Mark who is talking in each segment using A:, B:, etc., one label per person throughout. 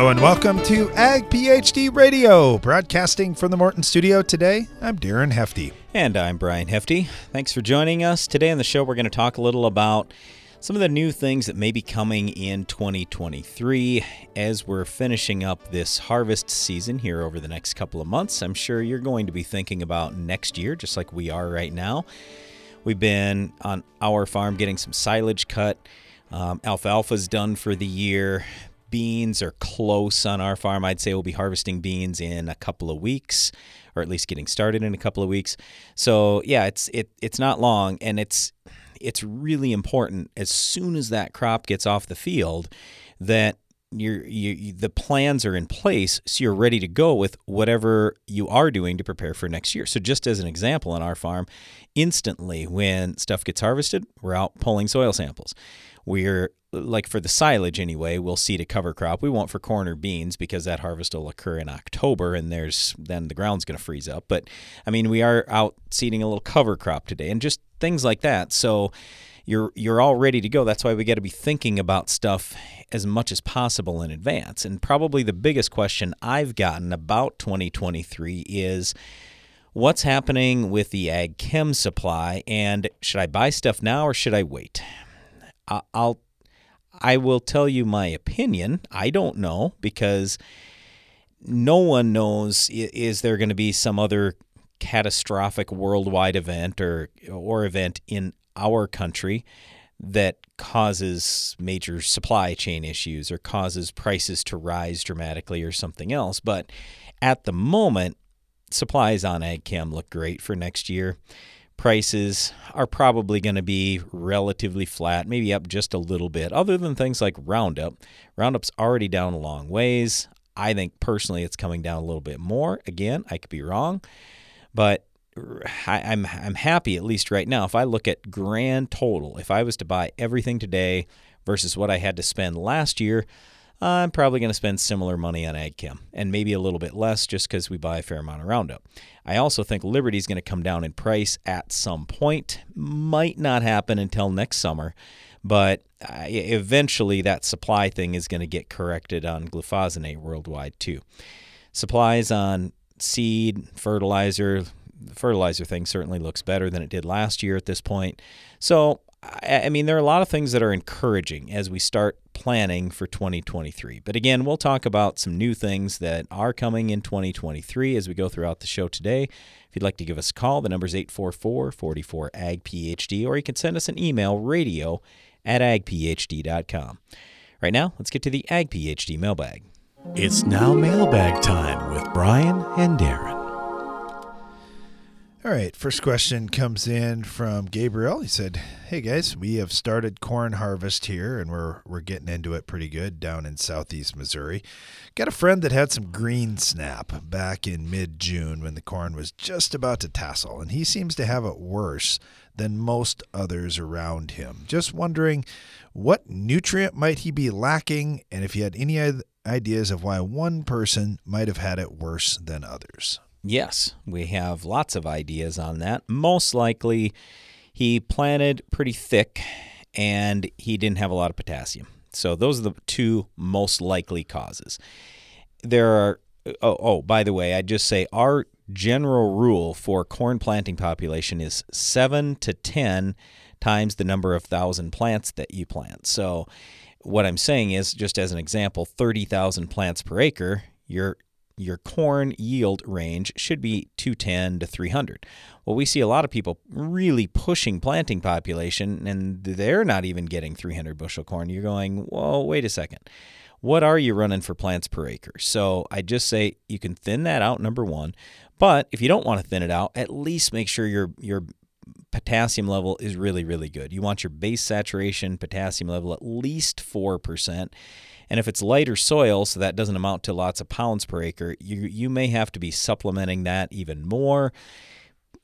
A: Hello and welcome to Ag PhD Radio, broadcasting from the Morton Studio. Today, I'm Darren Hefty.
B: And I'm Brian Hefty. Thanks for joining us. Today on the show, we're going to talk a little about some of the new things that may be coming in 2023 as we're finishing up this harvest season here over the next couple of months. I'm sure you're going to be thinking about next year, just like we are right now. We've been on our farm getting some silage cut. Um, alfalfa's done for the year beans are close on our farm. I'd say we'll be harvesting beans in a couple of weeks, or at least getting started in a couple of weeks. So yeah, it's it it's not long, and it's it's really important as soon as that crop gets off the field that you're, you, the plans are in place so you're ready to go with whatever you are doing to prepare for next year. So just as an example on our farm, instantly when stuff gets harvested, we're out pulling soil samples. We're like for the silage anyway, we'll seed a cover crop. We won't for corn or beans because that harvest will occur in October and there's then the ground's going to freeze up. But I mean, we are out seeding a little cover crop today and just things like that. So you're you're all ready to go. That's why we got to be thinking about stuff as much as possible in advance. And probably the biggest question I've gotten about 2023 is what's happening with the ag chem supply and should I buy stuff now or should I wait? I'll I will tell you my opinion. I don't know because no one knows is there going to be some other catastrophic worldwide event or or event in our country that causes major supply chain issues or causes prices to rise dramatically or something else. But at the moment, supplies on ag chem look great for next year prices are probably going to be relatively flat, maybe up just a little bit, other than things like Roundup. Roundup's already down a long ways. I think personally it's coming down a little bit more. Again, I could be wrong, but I, am I'm, I'm happy at least right now. If I look at grand total, if I was to buy everything today versus what I had to spend last year, I'm probably going to spend similar money on ag chem and maybe a little bit less just because we buy a fair amount of Roundup. I also think Liberty is going to come down in price at some point. Might not happen until next summer, but eventually that supply thing is going to get corrected on glufosinate worldwide too. Supplies on seed, fertilizer, the fertilizer thing certainly looks better than it did last year at this point. So I mean, there are a lot of things that are encouraging as we start planning for 2023. But again, we'll talk about some new things that are coming in 2023 as we go throughout the show today. If you'd like to give us a call, the number is 844 44 AG PhD, or you can send us an email radio at agphd.com. Right now, let's get to the Ag PhD mailbag.
C: It's now mailbag time with Brian and Darren.
A: All right, first question comes in from Gabriel. He said, "Hey guys, we have started corn harvest here and we're we're getting into it pretty good down in southeast Missouri. Got a friend that had some green snap back in mid-June when the corn was just about to tassel, and he seems to have it worse than most others around him. Just wondering what nutrient might he be lacking and if you had any ideas of why one person might have had it worse than others."
B: Yes, we have lots of ideas on that. Most likely, he planted pretty thick and he didn't have a lot of potassium. So, those are the two most likely causes. There are, oh, oh by the way, I'd just say our general rule for corn planting population is 7 to 10 times the number of thousand plants that you plant. So, what I'm saying is, just as an example, 30,000 plants per acre, you're your corn yield range should be 210 to 300. Well, we see a lot of people really pushing planting population, and they're not even getting 300 bushel corn. You're going, well, wait a second. What are you running for plants per acre? So I just say you can thin that out, number one. But if you don't want to thin it out, at least make sure your your potassium level is really, really good. You want your base saturation potassium level at least 4%. And if it's lighter soil, so that doesn't amount to lots of pounds per acre, you, you may have to be supplementing that even more.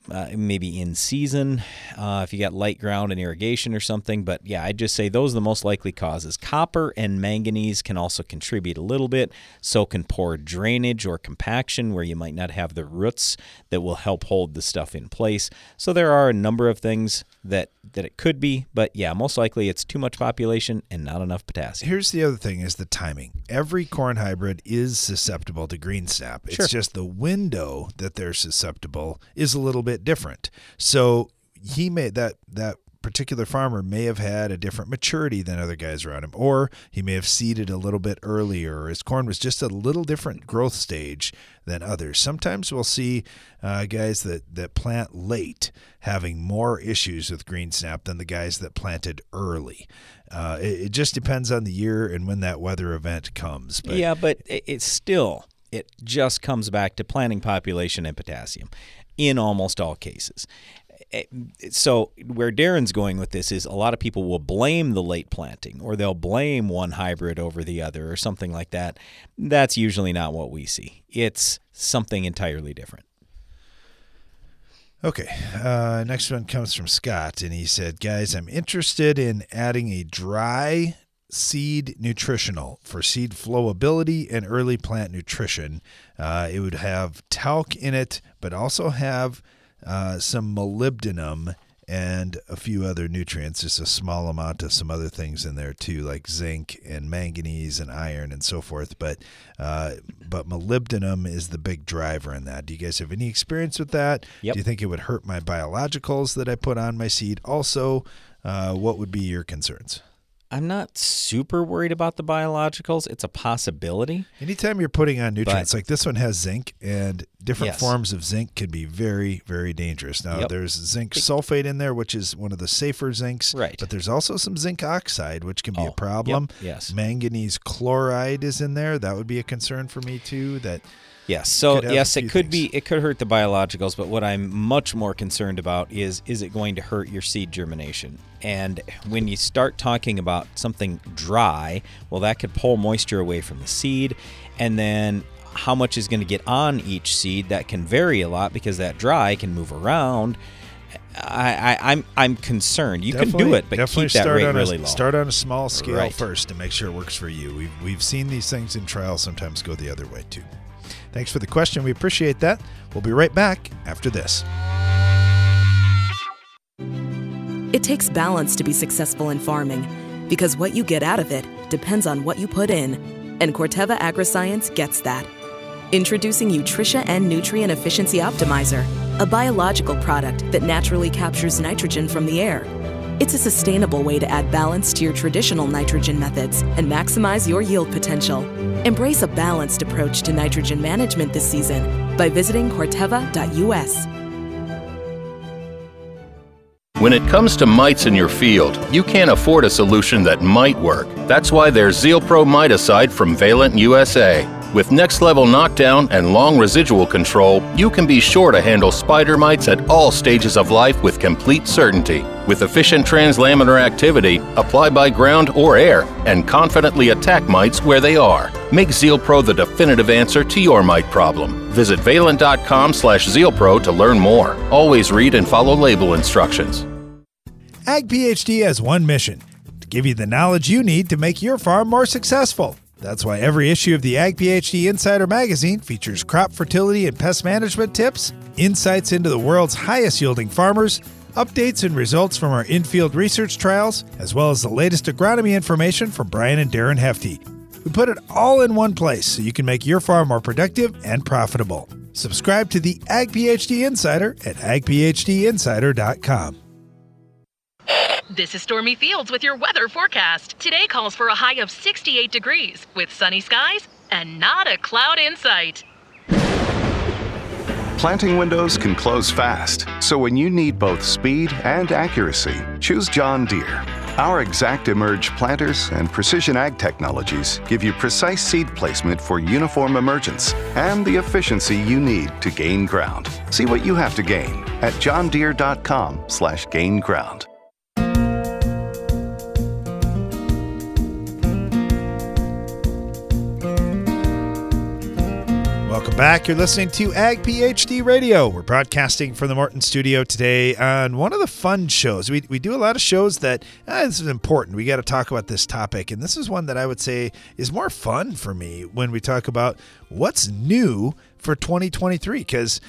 B: Uh, maybe in season uh, if you got light ground and irrigation or something. But yeah, I'd just say those are the most likely causes. Copper and manganese can also contribute a little bit. So can poor drainage or compaction, where you might not have the roots that will help hold the stuff in place. So there are a number of things that that it could be, but yeah, most likely it's too much population and not enough potassium.
A: Here's the other thing: is the timing. Every corn hybrid is susceptible to green snap. It's
B: Sure.
A: just the window that they're susceptible is a little bit different. So he made that that particular farmer may have had a different maturity than other guys around him, or he may have seeded a little bit earlier, or his corn was just a little different growth stage than others. Sometimes we'll see uh, guys that, that plant late having more issues with green snap than the guys that planted early. Uh, it, it just depends on the year and when that weather event comes. But
B: yeah, but it- it's still it just comes back to planting population and potassium in almost all cases. Eh, So where Darren's going with this is a lot of people will blame the late planting or they'll blame one hybrid over the other or something like that. That's usually not what we see. It's something entirely different.
A: Okay. Uh, next one comes from Scott, and he said, Guys, I'm interested in adding a dry seed nutritional for seed flowability and early plant nutrition. Uh, it would have talc in it, but also have uh, some molybdenum and a few other nutrients, just a small amount of some other things in there too, like zinc and manganese and iron and so forth. But uh, but molybdenum is the big driver in that. Do you guys have any experience with that?
B: Yep.
A: Do you think it would hurt my biologicals that I put on my seed? Also, uh, what would be your concerns?
B: I'm not super worried about the biologicals. It's a possibility.
A: Anytime you're putting on nutrients, like this one has zinc, and different
B: Yes.
A: forms of zinc can be very, very dangerous. Now,
B: Yep.
A: there's zinc sulfate in there, which is one of the safer zincs.
B: Right.
A: But there's also some zinc oxide, which can be
B: Oh,
A: a
B: yep,
A: problem.
B: yes.
A: Manganese chloride is in there. That would be a concern for me, too. That
B: Yes. So yes, it could
A: things.
B: be it could hurt the biologicals, but what I'm much more concerned about is is it going to hurt your seed germination? And when you start talking about something dry, well that could pull moisture away from the seed and then how much is going to get on each seed that can vary a lot because that dry can move around. I, I I'm I'm concerned. You can do it, but
A: definitely
B: keep that
A: start
B: rate
A: on
B: really
A: a,
B: low.
A: Start on a small scale
B: Right.
A: first to make sure it works for you. We've, we've seen these things in trials sometimes go the other way, too. Thanks for the question. We appreciate that. We'll be right back after this.
D: It takes balance to be successful in farming because what you get out of it depends on what you put in. And Corteva Agriscience gets that. Introducing Utrisha N Nutrient Efficiency Optimizer, a biological product that naturally captures nitrogen from the air. It's a sustainable way to add balance to your traditional nitrogen methods and maximize your yield potential. Embrace a balanced approach to nitrogen management this season by visiting corteva.us.
E: When it comes to mites in your field, you can't afford a solution that might work. That's why there's Zeal Pro Miticide from Valent USA. With next level knockdown and long residual control, you can be sure to handle spider mites at all stages of life with complete certainty. With efficient translaminar activity, apply by ground or air, and confidently attack mites where they are. Make Zeal Pro the definitive answer to your mite problem. Visit valent.com slash zealpro to learn more. Always read and follow label instructions.
A: Ag PhD has one mission to give you the knowledge you need to make your farm more successful. That's why every issue of the Ag PhD Insider magazine features crop fertility and pest management tips, insights into the world's highest yielding farmers, updates and results from our in-field research trials, as well as the latest agronomy information from Brian and Darren Hefty. We put it all in one place so you can make your farm more productive and profitable. Subscribe to the Ag PhD Insider at agphdinsider.com.
F: This is Stormy Fields with your weather forecast. Today calls for a high of 68 degrees with sunny skies and not a cloud in sight.
G: Planting windows can close fast, so when you need both speed and accuracy, choose John Deere. Our ExactEmerge planters and precision ag technologies give you precise seed placement for uniform emergence and the efficiency you need to gain ground. See what you have to gain at johndeere.com/gain
A: back. You're listening to Ag PhD Radio. We're broadcasting from the Morton studio today on one of the fun shows. We, we do a lot of shows that ah, this is important. We got to talk about this topic. And this is one that I would say is more fun for me when we talk about what's new for 2023. Because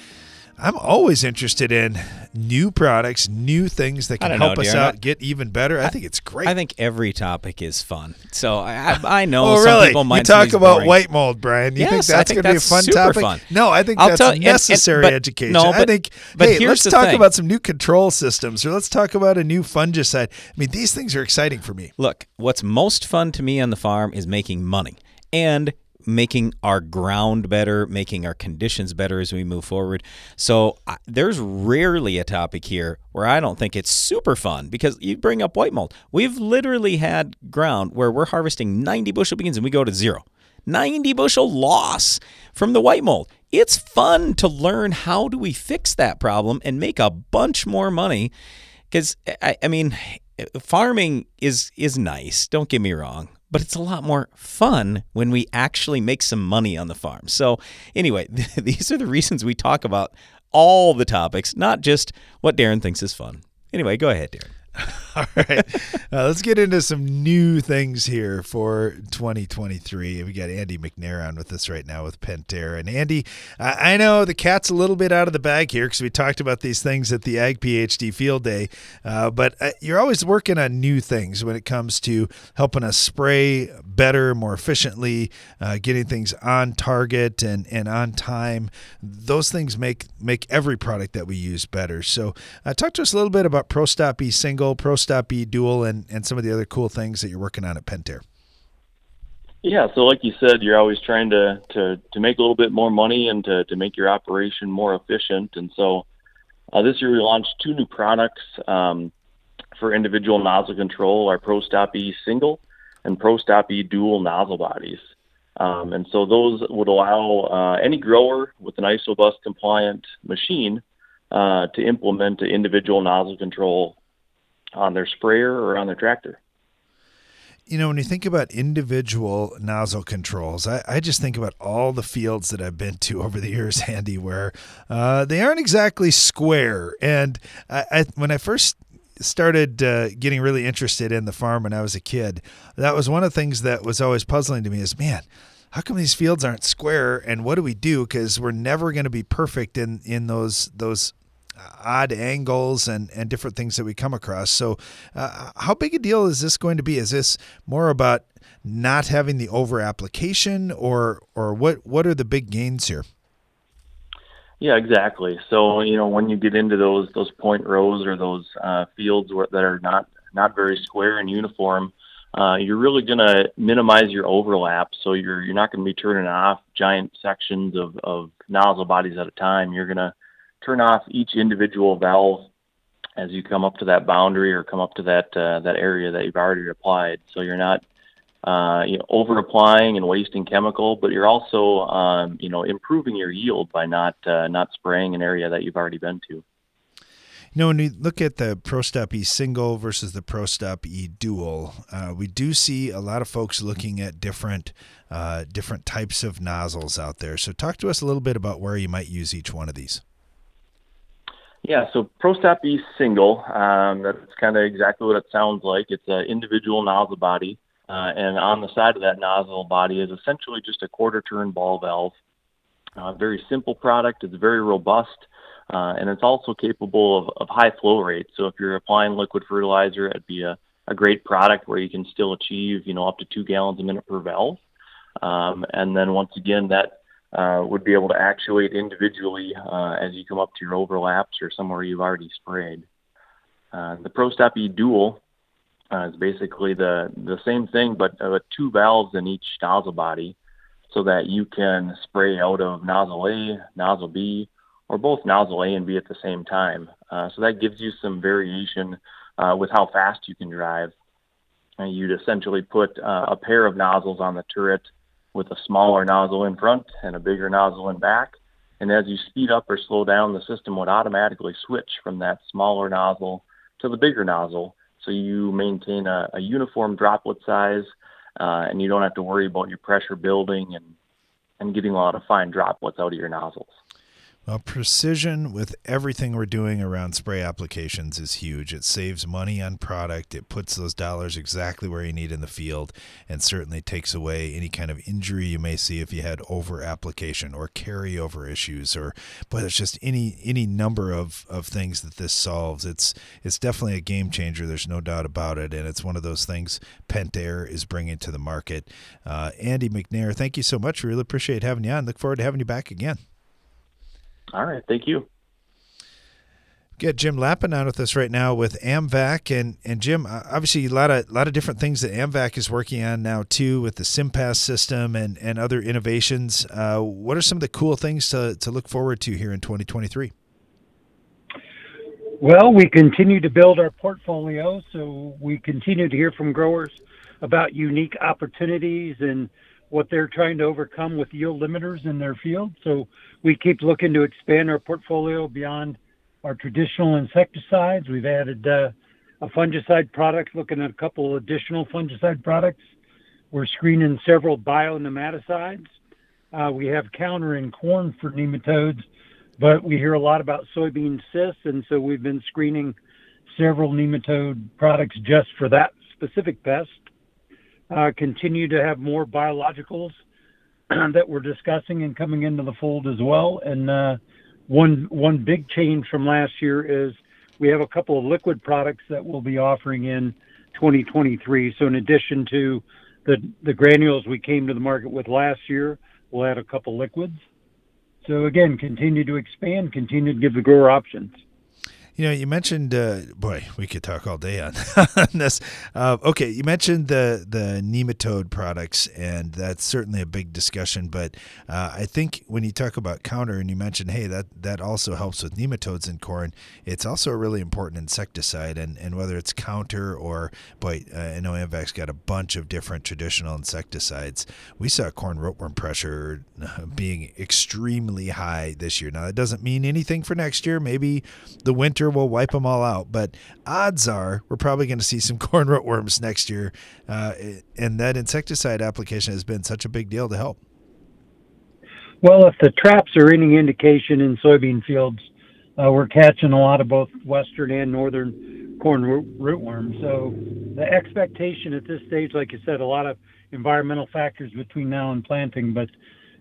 A: I'm always interested in new products, new things that can help
B: know,
A: us out, get even better. I think it's great.
B: I think every topic is fun. So I, I, I know
A: oh,
B: some
A: really?
B: people might
A: you talk about
B: boring.
A: white mold, Brian. You think
B: Yes, I
A: that's
B: think
A: going to be a fun topic?
B: fun.
A: No, I think
B: I'll
A: that's
B: tell- and- and-
A: necessary
B: but-
A: education.
B: no,
A: I
B: but-
A: think,
B: but
A: hey, let's talk
B: thing.
A: about some new control systems, or let's talk about a new fungicide. I mean, these things are exciting for me.
B: Look, what's most fun to me on the farm is making money and making our ground better, making our conditions better as we move forward. So I, there's rarely a topic here where I don't think it's super fun because you bring up white mold. We've literally had ground where we're harvesting 90 bushel beans and we go to zero. 90 bushel loss from the white mold. It's fun to learn how do we fix that problem and make a bunch more money because I, I mean farming is is nice don't get me wrong but it's a lot more fun when we actually make some money on the farm. So anyway these are the reasons we talk about all the topics not just what darren thinks is fun. Anyway go ahead darren
A: All right, uh, let's get into some new things here for 2023. We got Andy McNair on with us right now with Pentair. And Andy, I know the cat's a little bit out of the bag here because we talked about these things at the Ag PhD Field Day, uh, but uh, you're always working on new things when it comes to helping us spray better, more efficiently, uh, getting things on target and, and on time. Those things make make every product that we use better. So, uh, talk to us a little bit about ProStop E Single, ProStop E Dual, and, and some of the other cool things that you're working on at Pentair.
H: Yeah, so like you said, you're always trying to, to, to make a little bit more money and to, to make your operation more efficient. And so uh, this year we launched two new products um, for individual nozzle control, our ProStop E single and ProStop E dual nozzle bodies. Um, and so those would allow uh, any grower with an ISOBUS compliant machine uh, to implement the individual nozzle control on their sprayer or on their tractor.
A: You know, when you think about individual nozzle controls, I, I just think about all the fields that I've been to over the years, Andy, where uh, they aren't exactly square. And I, I, when I first started uh, getting really interested in the farm when I was a kid, that was one of the things that was always puzzling to me is, man, how come these fields aren't square and what do we do because we're never going to be perfect in in those those odd angles and, and different things that we come across. So, uh, how big a deal is this going to be? Is this more about not having the over application, or or what what are the big gains here?
H: Yeah, exactly. So you know when you get into those those point rows or those uh, fields where, that are not not very square and uniform, uh, you're really going to minimize your overlap. So you're you're not going to be turning off giant sections of, of nozzle bodies at a time. You're going to turn off each individual valve as you come up to that boundary or come up to that uh, that area that you've already applied. So you're not uh, you know, over applying and wasting chemical, but you're also um, you know improving your yield by not uh, not spraying an area that you've already been to.
A: You know, when we look at the ProStop E single versus the ProStop E dual, uh, we do see a lot of folks looking at different uh, different types of nozzles out there. So, talk to us a little bit about where you might use each one of these.
H: Yeah, so ProStop E single, um, that's kind of exactly what it sounds like. It's an individual nozzle body, uh, and on the side of that nozzle body is essentially just a quarter turn ball valve. Uh, very simple product. It's very robust, uh, and it's also capable of, of high flow rates. So if you're applying liquid fertilizer, it'd be a, a great product where you can still achieve, you know, up to two gallons a minute per valve. Um, and then once again, that uh, would be able to actuate individually uh, as you come up to your overlaps or somewhere you've already sprayed. Uh, the ProStop E Dual uh, is basically the the same thing, but uh, two valves in each nozzle body, so that you can spray out of nozzle A, nozzle B, or both nozzle A and B at the same time. Uh, so that gives you some variation with how fast you can drive. And you'd essentially put a pair of nozzles on the turret with a smaller nozzle in front and a bigger nozzle in back. And as you speed up or slow down, the system would automatically switch from that smaller nozzle to the bigger nozzle. So you maintain a, a uniform droplet size, uh, and you don't have to worry about your pressure building and, and getting a lot of fine droplets out of your nozzles.
A: Well, precision with everything we're doing around spray applications is huge. It saves money on product. It puts those dollars exactly where you need in the field, and certainly takes away any kind of injury you may see if you had over application or carryover issues, or but it's just any any number of, of things that this solves. It's it's definitely a game changer. There's no doubt about it, and it's one of those things Pentair is bringing to the market. Uh, Andy McNair, thank you so much. Really appreciate having you on. Look forward to having you back again.
H: All right. Thank you.
A: Get Jim Lappin on with us right now with AMVAC and and Jim, obviously a lot of a lot of different things that AMVAC is working on now too with the SIMPAS system and and other innovations. Uh, what are some of the cool things to to look forward to here in 2023?
I: Well, we continue to build our portfolio, so we continue to hear from growers about unique opportunities and what they're trying to overcome with yield limiters in their field. So we keep looking to expand our portfolio beyond our traditional insecticides. We've added uh, a fungicide product, looking at a couple additional fungicide products. We're screening several bionematicides. Uh, we have counter in corn for nematodes, but we hear a lot about soybean cysts, and so we've been screening several nematode products just for that specific pest continue to have more biologicals that we're discussing and coming into the fold as well. And uh, one one big change from last year is we have a couple of liquid products that we'll be offering in 2023. So in addition to the the granules we came to the market with last year, we'll add a couple liquids. So again, continue to expand, continue to give the grower options.
A: You know, you mentioned, uh, boy, we could talk all day on, on this. Uh, okay, you mentioned the the nematode products, and that's certainly a big discussion. But uh, I think when you talk about counter, and you mentioned, hey, that that also helps with nematodes in corn. It's also a really important insecticide, and, and whether it's counter or, boy, uh, I know AMVAC's got a bunch of different traditional insecticides. We saw corn rootworm pressure uh, being extremely high this year. Now that doesn't mean anything for next year. Maybe the winter we'll wipe them all out. But odds are we're probably going to see some corn rootworms next year. Uh, and that insecticide application has been such a big deal to help.
I: Well, if the traps are any indication in soybean fields, uh, we're catching a lot of both western and northern corn rootworms. So the expectation at this stage, like you said, a lot of environmental factors between now and planting, but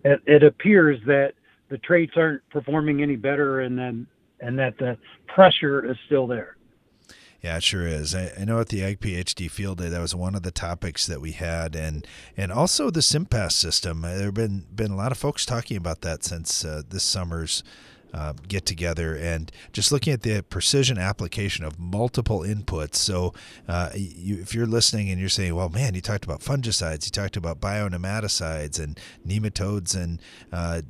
I: it, it appears that the traits aren't performing any better, and then and that the pressure is still there.
A: Yeah, it sure is. I, I, know at the Ag PhD Field Day that was one of the topics that we had, and and also the SIMPAS system. There have been been a lot of folks talking about that since uh, this summer's uh, get together and just looking at the precision application of multiple inputs. So, uh, you, if you're listening and you're saying, well, man, you talked about fungicides, you talked about bionematicides and nematodes and uh,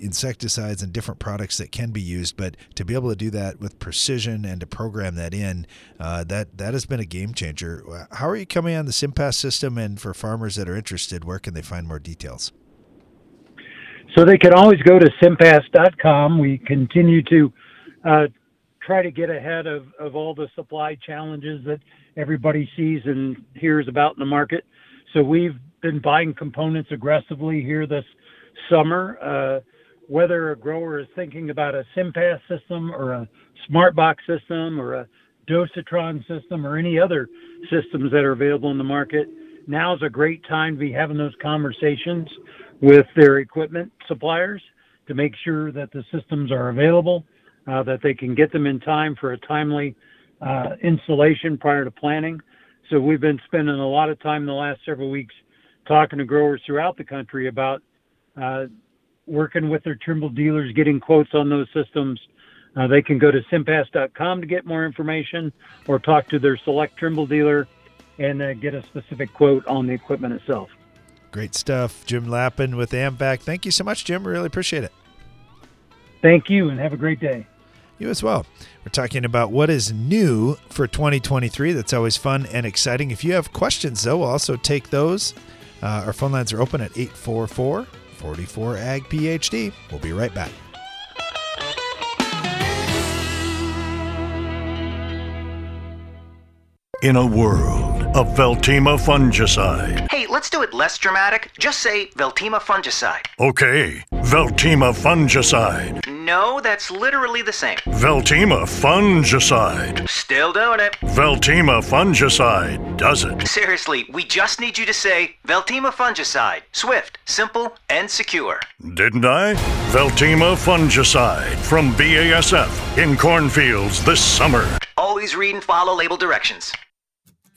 A: insecticides and different products that can be used, but to be able to do that with precision and to program that in, uh, that that has been a game changer. How are you coming on the SIMPAS system? And for farmers that are interested, where can they find more details?
I: So they can always go to simpas.com. We continue to uh, try to get ahead of, of all the supply challenges that everybody sees and hears about in the market. So we've been buying components aggressively here this summer. Uh, whether a grower is thinking about a SIMPAS system or a SmartBox system or a Dosatron system or any other systems that are available in the market, now is a great time to be having those conversations with their equipment suppliers to make sure that the systems are available, uh, that they can get them in time for a timely uh, installation prior to planting. So we've been spending a lot of time the last several weeks talking to growers throughout the country about uh, working with their Trimble dealers, getting quotes on those systems. Uh, they can go to simpas.com to get more information or talk to their select Trimble dealer and uh, get a specific quote on the equipment itself.
A: Great stuff. Jim Lappin with AMVAC. Thank you so much, Jim. Really appreciate it.
I: Thank you and have a great day.
A: You as well. We're talking about what is new for 2023. That's always fun and exciting. If you have questions, though, we'll also take those. Uh, our phone lines are open at 844 44 Ag PhD. We'll be right back.
J: In a world of Veltima fungicide.
K: Hey, let's do it less dramatic. Just say Veltima fungicide.
J: Okay. Veltima fungicide.
K: No, that's literally the same.
J: Veltima fungicide.
K: Still doing it.
J: Veltima fungicide does it.
K: Seriously, we just need you to say Veltima fungicide. Swift, simple, and secure.
J: Didn't I? Veltima fungicide from BASF in cornfields this summer.
K: Always read and follow label directions.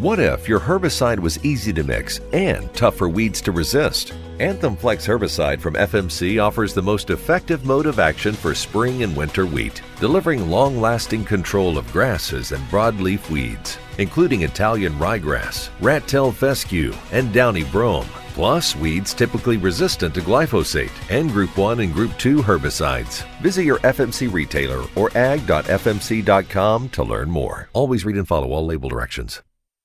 L: What if your herbicide was easy to mix and tough for weeds to resist? Anthem Flex herbicide from FMC offers the most effective mode of action for spring and winter wheat, delivering long lasting control of grasses and broadleaf weeds, including Italian ryegrass, rat tailed fescue, and downy brome, plus weeds typically resistant to glyphosate and Group 1 and Group 2 herbicides. Visit your FMC retailer or ag.fmc.com to learn more. Always read and follow all label directions.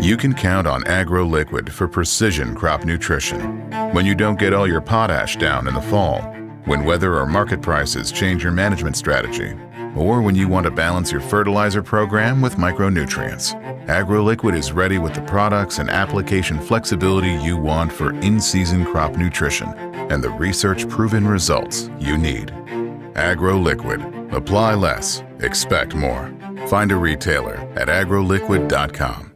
M: You can count on AgroLiquid for precision crop nutrition. When you don't get all your potash down in the fall, when weather or market prices change your management strategy, or when you want to balance your fertilizer program with micronutrients, AgroLiquid is ready with the products and application flexibility you want for in season crop nutrition and the research proven results you need. AgroLiquid. Apply less, expect more. Find a retailer at agroliquid.com.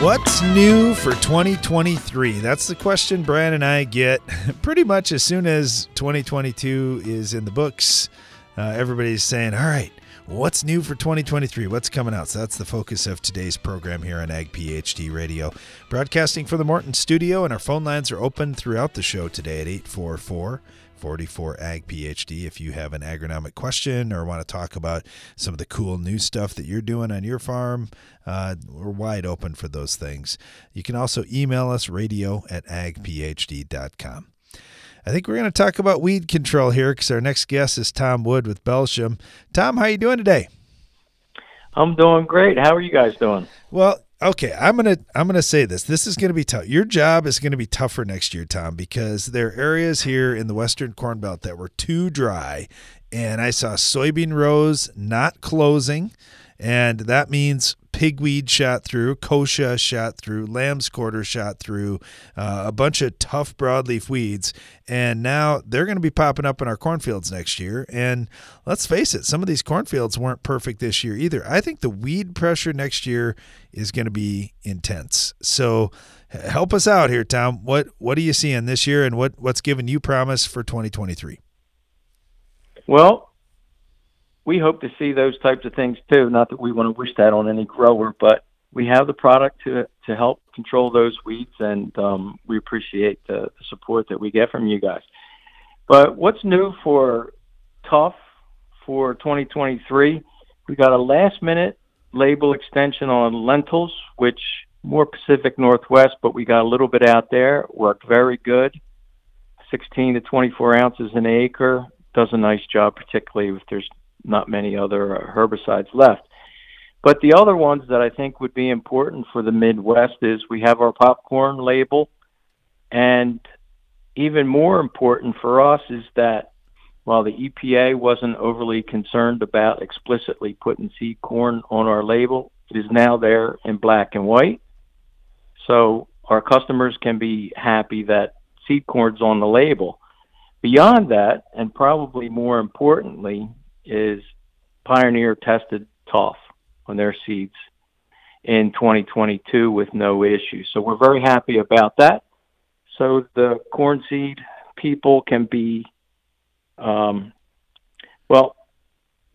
A: What's new for 2023? That's the question Brian and I get pretty much as soon as 2022 is in the books. Uh, everybody's saying, All right, what's new for 2023? What's coming out? So that's the focus of today's program here on Ag PhD Radio. Broadcasting from the Morton studio, and our phone lines are open throughout the show today at 844 44 Ag PhD. If you have an agronomic question or want to talk about some of the cool new stuff that you're doing on your farm, uh, we're wide open for those things. You can also email us radio at agphd.com. I think we're going to talk about weed control here because our next guest is Tom Wood with Belchim. Tom, how are you doing today?
N: I'm doing great. How are you guys doing?
A: Well, okay, I'm gonna I'm gonna say this. This is gonna be tough. Your job is gonna be tougher next year, Tom, because there are areas here in the Western Corn Belt that were too dry, and I saw soybean rows not closing, and that means pigweed shot through, kochia shot through, lamb's quarter shot through, uh, a bunch of tough broadleaf weeds, and now they're going to be popping up in our cornfields next year. And let's face it, some of these cornfields weren't perfect this year either. I think the weed pressure next year is going to be intense. So help us out here, Tom. What what are you seeing this year, and what what's giving you promise for 2023?
N: Well, we hope to see those types of things too. Not that we want to wish that on any grower, but we have the product to to help control those weeds, and um, we appreciate the, the support that we get from you guys. But what's new for tough for 2023? We got a last minute label extension on lentils, which more Pacific Northwest, but we got a little bit out there. Worked very good. 16 to 24 ounces an acre does a nice job, particularly if there's not many other uh, herbicides left. But the other ones that I think would be important for the Midwest is we have our popcorn label, and even more important for us is that while the EPA wasn't overly concerned about explicitly putting seed corn on our label, it is now there in black and white. So our customers can be happy that seed corn's on the label. Beyond that, and probably more importantly, is Pioneer tested tough on their seeds in 2022 with no issues. So we're very happy about that. So the corn seed people can be, um, well,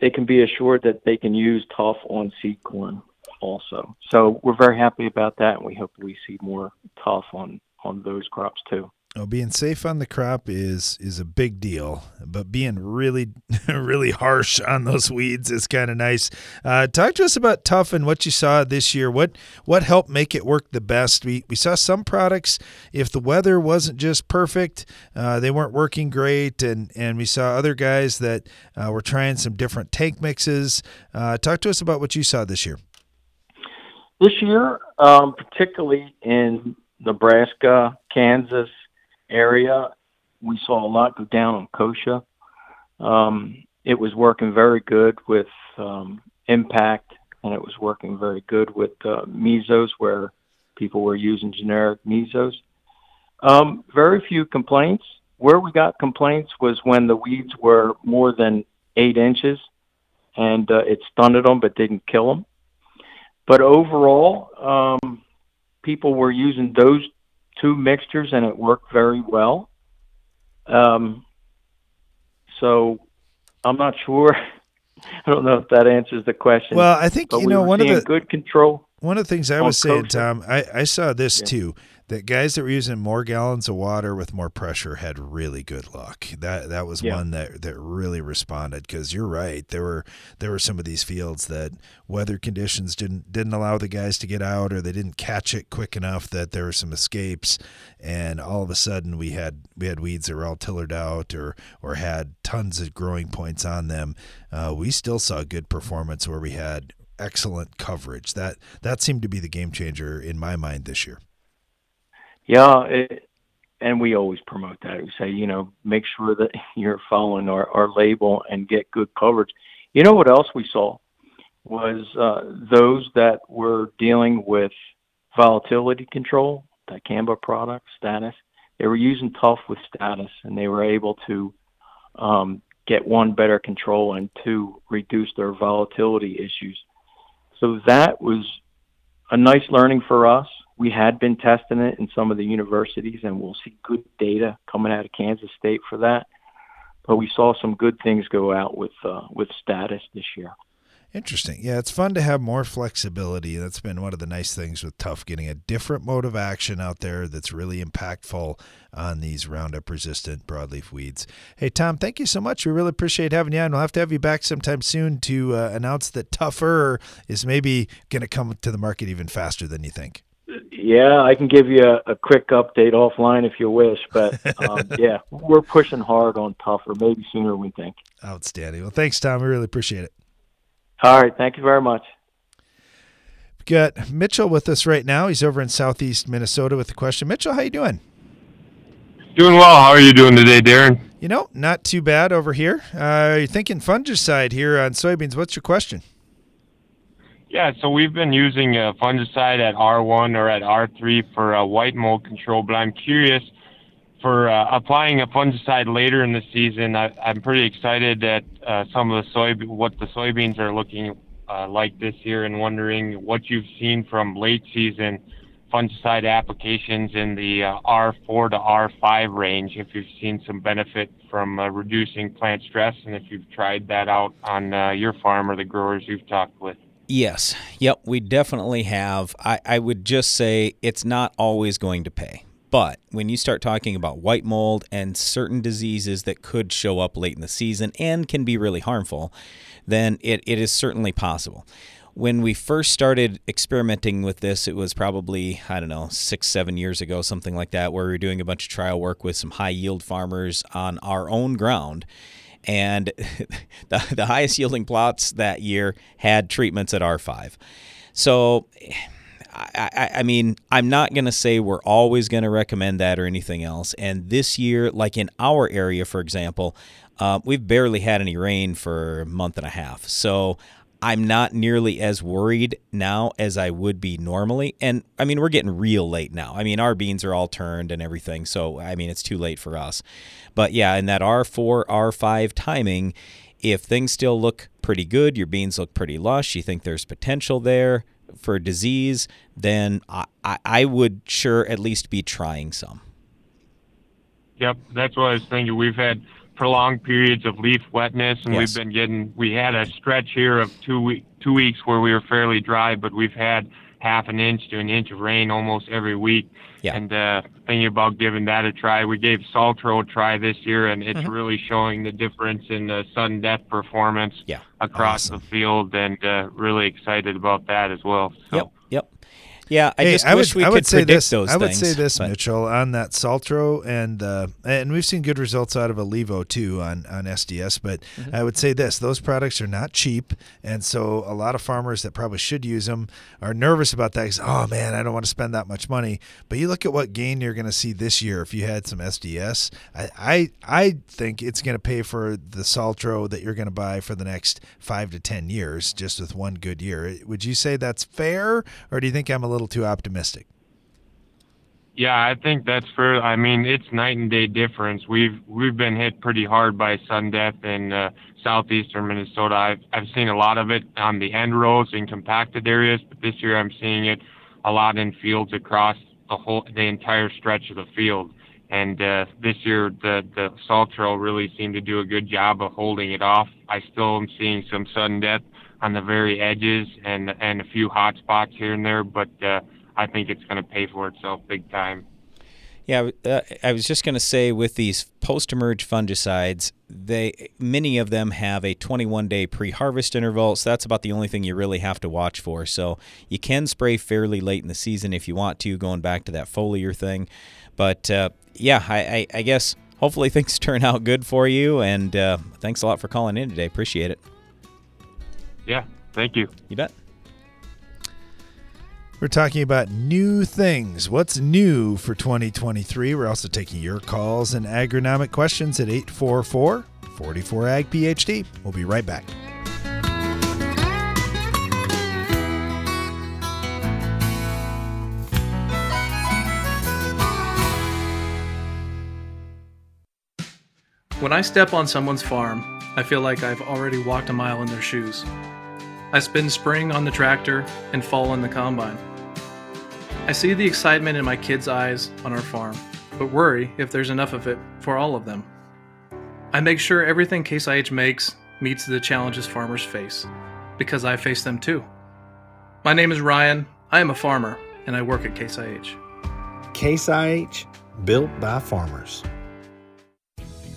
N: they can be assured that they can use tough on seed corn also. So we're very happy about that, and we hope we see more tough on on those crops too.
A: Well, being safe on the crop is is a big deal, but being really, really harsh on those weeds is kind of nice. Uh, talk to us about tough and what you saw this year. What what helped make it work the best? We we saw some products if the weather wasn't just perfect, uh, they weren't working great, and and we saw other guys that uh, were trying some different tank mixes. Uh, talk to us about what you saw this year.
N: This year, um, particularly in Nebraska, Kansas area. We saw a lot go down on kochia. Um, it was working very good with um, impact, and it was working very good with uh, mesos where people were using generic mesos. Um, very few complaints. Where we got complaints was when the weeds were more than eight inches, and uh, it stunted them but didn't kill them. But overall, um, people were using those two mixtures, and it worked very well. Um, so I'm not sure. I don't know if that answers the question.
A: Well, I think you
N: we
A: know one of the
N: good control.
A: One of the things I was saying. Tom, I, I saw this
N: Yeah.
A: too. That guys that were using more gallons of water with more pressure had really good luck. That that was
N: Yeah.
A: one that, that really responded because you're right. There were there were some of these fields that weather conditions didn't didn't allow the guys to get out or they didn't catch it quick enough that there were some escapes and all of a sudden we had we had weeds that were all tillered out or or had tons of growing points on them. Uh, we still saw good performance where we had excellent coverage. That that seemed to be the game changer in my mind this year.
N: Yeah, it, and we always promote that. We say, you know, make sure that you're following our, our label and get good coverage. You know what else we saw was uh, those that were dealing with volatility control, dicamba product status. They were using tough with status, and they were able to um, get one better control and two reduce their volatility issues. So that was a nice learning for us. We had been testing it in some of the universities, and we'll see good data coming out of Kansas State for that. But we saw some good things go out with uh, with status this year.
A: Interesting. Yeah, it's fun to have more flexibility. That's been one of the nice things with Tough, getting a different mode of action out there that's really impactful on these Roundup resistant broadleaf weeds. Hey, Tom, thank you so much. We really appreciate having you on. We'll have to have you back sometime soon to uh, announce that Tougher is maybe going to come to the market even faster than you think.
N: Yeah, I can give you a, a quick update offline if you wish, but um, yeah, we're pushing hard on tougher, maybe sooner than we think.
A: Outstanding. Well, thanks, Tom. We really appreciate it.
N: All right, thank you very much.
A: We've got Mitchell with us right now. He's over in southeast Minnesota with a question. Mitchell, how you doing?
O: Doing well. How are you doing today, Darren?
A: You know, not too bad over here. Uh, you're thinking fungicide here on soybeans. What's your question?
O: Yeah, so we've been using uh, fungicide at R1 or at R3 for uh, white mold control, but I'm curious for uh, applying a fungicide later in the season. I, I'm pretty excited at uh, some of the soy what the soybeans are looking uh, like this year, and wondering what you've seen from late season fungicide applications in the uh, R4 to R5 range. If you've seen some benefit from reducing plant stress, and if you've tried that out on your farm or the growers you've talked with.
B: Yes. Yep. We definitely have. I, I would just say it's not always going to pay. But when you start talking about white mold and certain diseases that could show up late in the season and can be really harmful, then it, it is certainly possible. When we first started experimenting with this, it was probably, I don't know, six, seven years ago, something like that, where we were doing a bunch of trial work with some high yield farmers on our own ground and the, the highest yielding plots that year had treatments at R5. So, I, I, I mean, I'm not going to say we're always going to recommend that or anything else. And this year, like in our area, for example, uh, we've barely had any rain for a month and a half. So I'm not nearly as worried now as I would be normally. And I mean, we're getting real late now. I mean, our beans are all turned and everything. So, I mean, it's too late for us. But yeah, in that R4, R5 timing, if things still look pretty good, your beans look pretty lush, you think there's potential there for disease, then I, I, I would sure at least be trying some.
O: Yep, that's what I was thinking. We've had prolonged periods of leaf wetness, and
B: Yes.
O: we've been getting. We had a stretch here of two week, two weeks where we were fairly dry, but we've had half an inch to an inch of rain almost every week.
B: Yeah.
O: And uh, thinking about giving that a try, we gave Saltro a try this year, and it's
B: Mhm.
O: really showing the difference in the sudden death performance
B: Yeah.
O: across the field, and uh, really excited about that as well. So.
B: Yep. Yeah, I
A: Hey,
B: just
A: I
B: wish
A: would,
B: we
A: I
B: could
A: say
B: predict
A: this.
B: those
A: I would
B: things.
A: say this,
B: but-
A: Mitchell, on that Saltro, and uh, and we've seen good results out of ILeVO too on on SDS. But
B: Mm-hmm.
A: I would say this: those products are not cheap, and so a lot of farmers that probably should use them are nervous about that. oh man, I don't want to spend that much money. But you look at what gain you're going to see this year if you had some SDS. I I, I think it's going to pay for the Saltro that you're going to buy for the next five to ten years, just with one good year. Would you say that's fair, or do you think I'm a little too optimistic?
O: Yeah, I think that's fair. I mean, it's night and day difference. We've we've been hit pretty hard by sun death in uh, southeastern Minnesota. I've I've seen a lot of it on the end rows in compacted areas, but this year I'm seeing it a lot in fields across the whole the entire stretch of the field. And uh, this year, the the Saltro really seemed to do a good job of holding it off. I still am seeing some sudden death on the very edges and and a few hot spots here and there, but uh, I think it's going to pay for itself big time.
B: Yeah, uh, I was just going to say with these post-emerge fungicides, they many of them have a 21-day pre-harvest interval, so that's about the only thing you really have to watch for. So you can spray fairly late in the season if you want to, going back to that foliar thing. But uh, yeah, I, I, I guess hopefully things turn out good for you, and uh, thanks a lot for calling in today. Appreciate it.
O: Yeah, thank you.
B: You bet.
A: We're talking about new things. What's new for 2023? We're also taking your calls and agronomic questions at 844 44 Ag PhD. We'll be right back.
P: When I step on someone's farm, I feel like I've already walked a mile in their shoes. I spend spring on the tractor and fall on the combine. I see the excitement in my kids' eyes on our farm, but worry if there's enough of it for all of them. I make sure everything Case IH makes meets the challenges farmers face, because I face them too. My name is Ryan, I am a farmer, and I work at Case IH.
C: Case IH, built by farmers.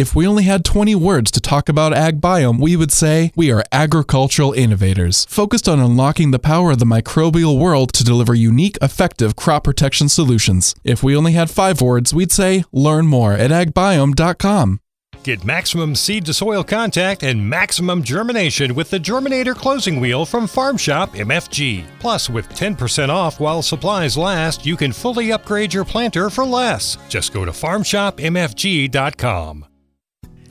Q: If we only had 20 words to talk about AgBiome, we would say we are agricultural innovators, focused on unlocking the power of the microbial world to deliver unique, effective crop protection solutions. If we only had five words, we'd say learn more at agbiome.com.
R: Get maximum seed to soil contact and maximum germination with the Germinator closing wheel from Farm Shop MFG. Plus, with 10% off while supplies last, you can fully upgrade your planter for less. Just go to farmshopmfg.com.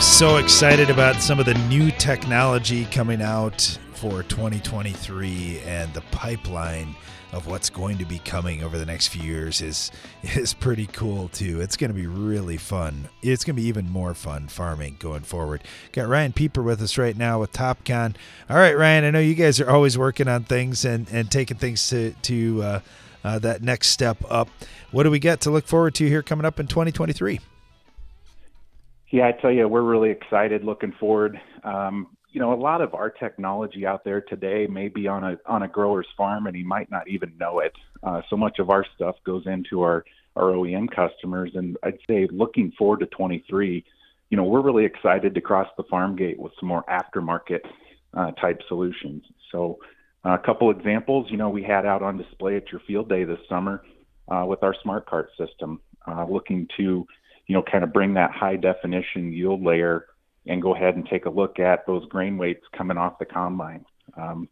A: So excited about some of the new technology coming out for 2023 and the pipeline of what's going to be coming over the next few years is is pretty cool too. It's going to be really fun. It's going to be even more fun farming going forward. Got Ryan Pieper with us right now with TopCon. All right, Ryan, I know you guys are always working on things and and taking things to to uh, uh, that next step up. What do we got to look forward to here coming up in 2023?
S: Yeah, I tell you, we're really excited, looking forward. Um, you know, a lot of our technology out there today may be on a on a grower's farm, and he might not even know it. Uh, so much of our stuff goes into our our OEM customers, and I'd say looking forward to 23, you know, we're really excited to cross the farm gate with some more aftermarket uh, type solutions. So, uh, a couple examples, you know, we had out on display at your field day this summer uh, with our smart cart system, uh, looking to you know, kind of bring that high definition yield layer and go ahead and take a look at those grain weights coming off the combine. Um,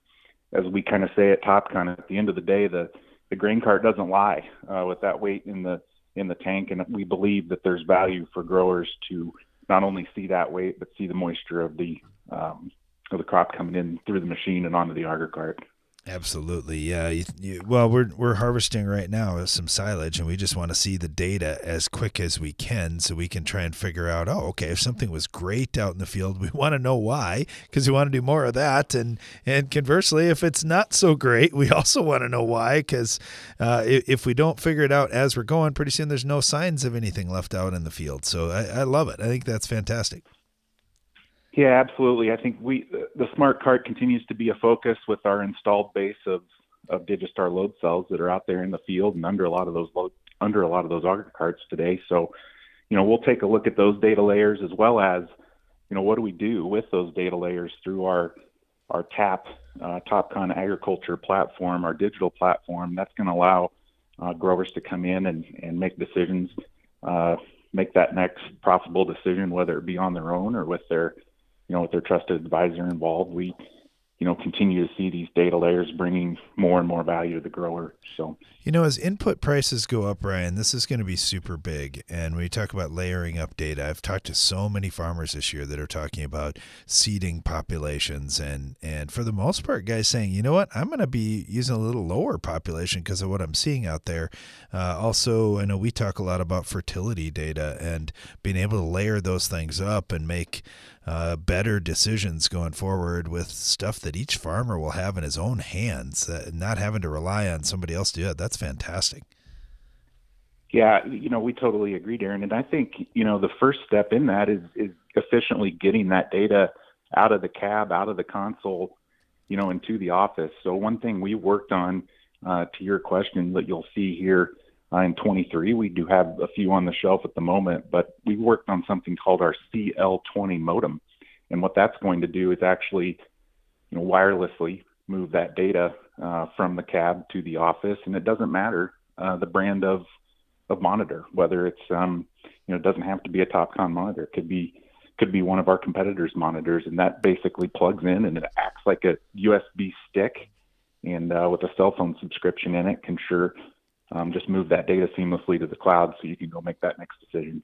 S: as we kind of say at TopCon, at the end of the day, the the grain cart doesn't lie uh, with that weight in the in the tank, and we believe that there's value for growers to not only see that weight but see the moisture of the um, of the crop coming in through the machine and onto the auger cart.
A: Absolutely, yeah. You, you, well, we're we're harvesting right now some silage, and we just want to see the data as quick as we can, so we can try and figure out. Oh, okay, if something was great out in the field, we want to know why, because we want to do more of that. And and conversely, if it's not so great, we also want to know why, because uh, if, we don't figure it out as we're going, pretty soon there's no signs of anything left out in the field. So I, I love it. I think that's fantastic.
S: Yeah, absolutely. I think we the smart cart continues to be a focus with our installed base of of Digistar load cells that are out there in the field and under a lot of those load, under a lot of those auger carts today. So, you know, we'll take a look at those data layers as well as, you know, what do we do with those data layers through our our TAP uh, TopCon Agriculture platform, our digital platform. That's going to allow uh, growers to come in and and make decisions, uh, make that next profitable decision, whether it be on their own or with their you know, with their trusted advisor involved, we, you know, continue to see these data layers bringing more and more value to the grower. So,
A: you know, as input prices go up, Ryan, this is going to be super big. And when we talk about layering up data, I've talked to so many farmers this year that are talking about seeding populations, and and for the most part, guys saying, you know what, I'm going to be using a little lower population because of what I'm seeing out there. Uh, also, I know we talk a lot about fertility data and being able to layer those things up and make uh, better decisions going forward with stuff that each farmer will have in his own hands, uh, not having to rely on somebody else to do it. That's fantastic.
S: Yeah, you know, we totally agree, Darren. And I think, you know, the first step in that is is efficiently getting that data out of the cab, out of the console, you know, into the office. So one thing we worked on uh, to your question that you'll see here in 23. We do have a few on the shelf at the moment, but we worked on something called our CL20 modem. And what that's going to do is actually, you know, wirelessly move that data uh, from the cab to the office, and it doesn't matter uh, the brand of of monitor, whether it's um, you know, it doesn't have to be a TopCon monitor. It could be could be one of our competitors' monitors, and that basically plugs in and it acts like a USB stick, and uh, with a cell phone subscription in it, can sure um, just move that data seamlessly to the cloud so you can go make that next decision.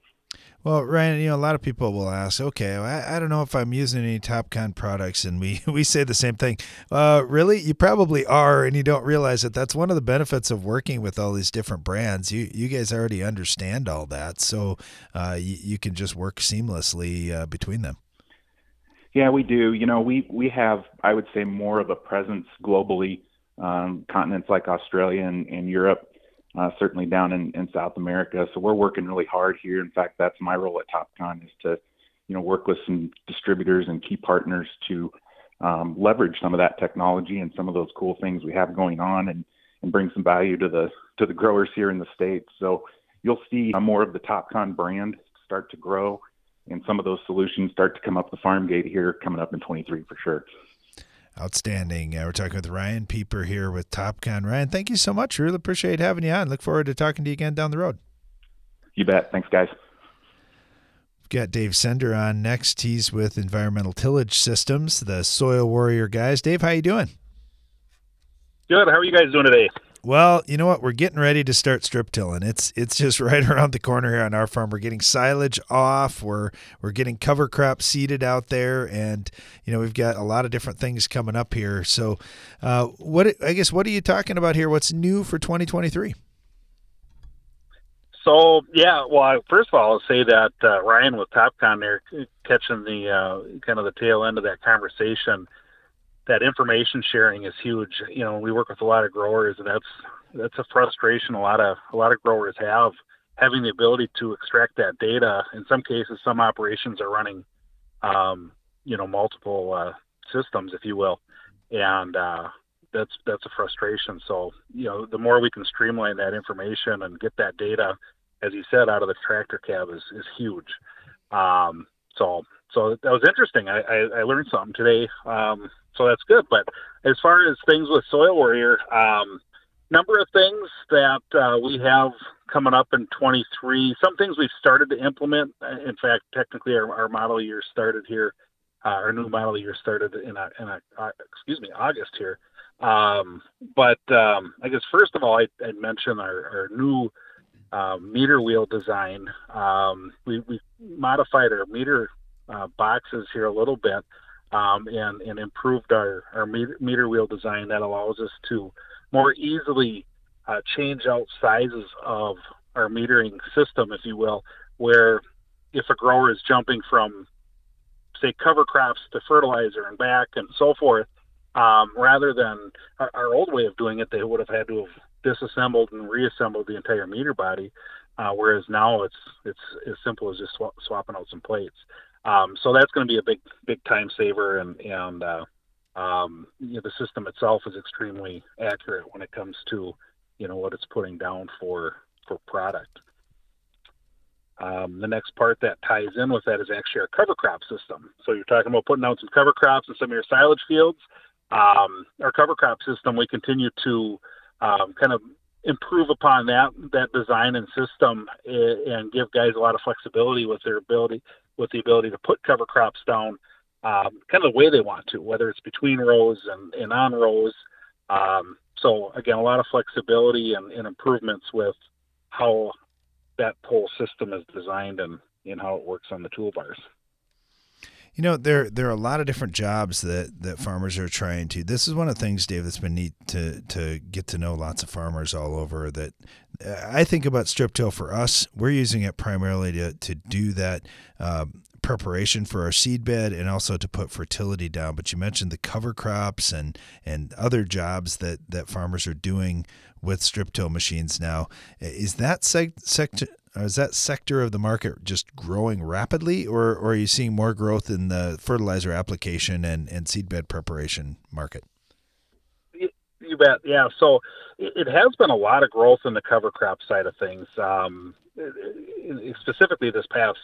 A: Well, Ryan, you know, a lot of people will ask, okay, I, I don't know if I'm using any TopCon products, and we, we say the same thing. Uh, really? You probably are, and you don't realize that that's one of the benefits of working with all these different brands. You you guys already understand all that, so uh, you, you can just work seamlessly uh, between them.
S: Yeah, we do. You know, we we have, I would say, more of a presence globally, um, continents like Australia and, and Europe uh, certainly down in, in South America. So we're working really hard here. In fact, that's my role at TopCon is to, you know, work with some distributors and key partners to um, leverage some of that technology and some of those cool things we have going on and, and bring some value to the to the growers here in the states. So you'll see more of the TopCon brand start to grow, and some of those solutions start to come up the farm gate here coming up in 23 for sure.
A: Outstanding. Uh, we're talking with Ryan Pieper here with TopCon. Ryan, thank you so much. Really appreciate having you on. Look forward to talking to you again down the road.
S: You bet. Thanks, guys.
A: We've got Dave Sender on next. He's with Environmental Tillage Systems, the Soil Warrior guys. Dave, how you doing?
T: Good. How are you guys doing today?
A: Well, you know what? We're getting ready to start strip tilling. It's it's just right around the corner here on our farm. We're getting silage off. We're we're getting cover crop seeded out there, and you know we've got a lot of different things coming up here. So, uh, what I guess what are you talking about here? What's new for 2023?
T: So yeah, well, first of all, I'll say that uh, Ryan with TopCon there catching the uh, kind of the tail end of that conversation that information sharing is huge. You know, we work with a lot of growers, and that's that's a frustration a lot of a lot of growers have having the ability to extract that data. In some cases, some operations are running, um, you know, multiple uh, systems, if you will, and uh, that's that's a frustration. So, you know, the more we can streamline that information and get that data, as you said, out of the tractor cab is is huge. Um, so, so that was interesting. I, I, I learned something today. Um, so that's good. But as far as things with Soil Warrior, um, number of things that uh, we have coming up in 23. Some things we've started to implement. In fact, technically, our, our model year started here. Uh, our new model year started in a, in a uh, excuse me August here. Um, but um, I guess first of all, I, I'd mention our, our new uh, meter wheel design. Um, we, we modified our meter uh, boxes here a little bit um, and, and improved our, our meter, wheel design that allows us to more easily uh, change out sizes of our metering system, if you will, where if a grower is jumping from, say, cover crops to fertilizer and back and so forth, um, rather than our, our, old way of doing it, they would have had to have disassembled and reassembled the entire meter body, uh, whereas now it's it's as simple as just sw- swapping out some plates. Um, so that's going to be a big, big time saver, and and uh, um, you know, the system itself is extremely accurate when it comes to you know what it's putting down for for product. Um, the next part that ties in with that is actually our cover crop system. So you're talking about putting out some cover crops in some of your silage fields. Um, our cover crop system, we continue to um, kind of improve upon that that design and system eh, and give guys a lot of flexibility with their ability with the ability to put cover crops down um, kind of the way they want to, whether it's between rows and, and on rows. Um, so again, a lot of flexibility and, and, improvements with how that whole system is designed and, and how it works on the toolbars.
A: You know, there there are a lot of different jobs that, that farmers are trying to. This is one of the things, Dave, that's been neat to to get to know lots of farmers all over. That I think about strip till for us, we're using it primarily to to do that. Um, preparation for our seed bed and also to put fertility down. But you mentioned the cover crops and and other jobs that that farmers are doing with strip till machines now. Is that seg- sector is that sector of the market just growing rapidly, or, or are you seeing more growth in the fertilizer application and, and seed bed preparation market?
T: You, bet. Yeah. So it, has been a lot of growth in the cover crop side of things. Um, specifically this past,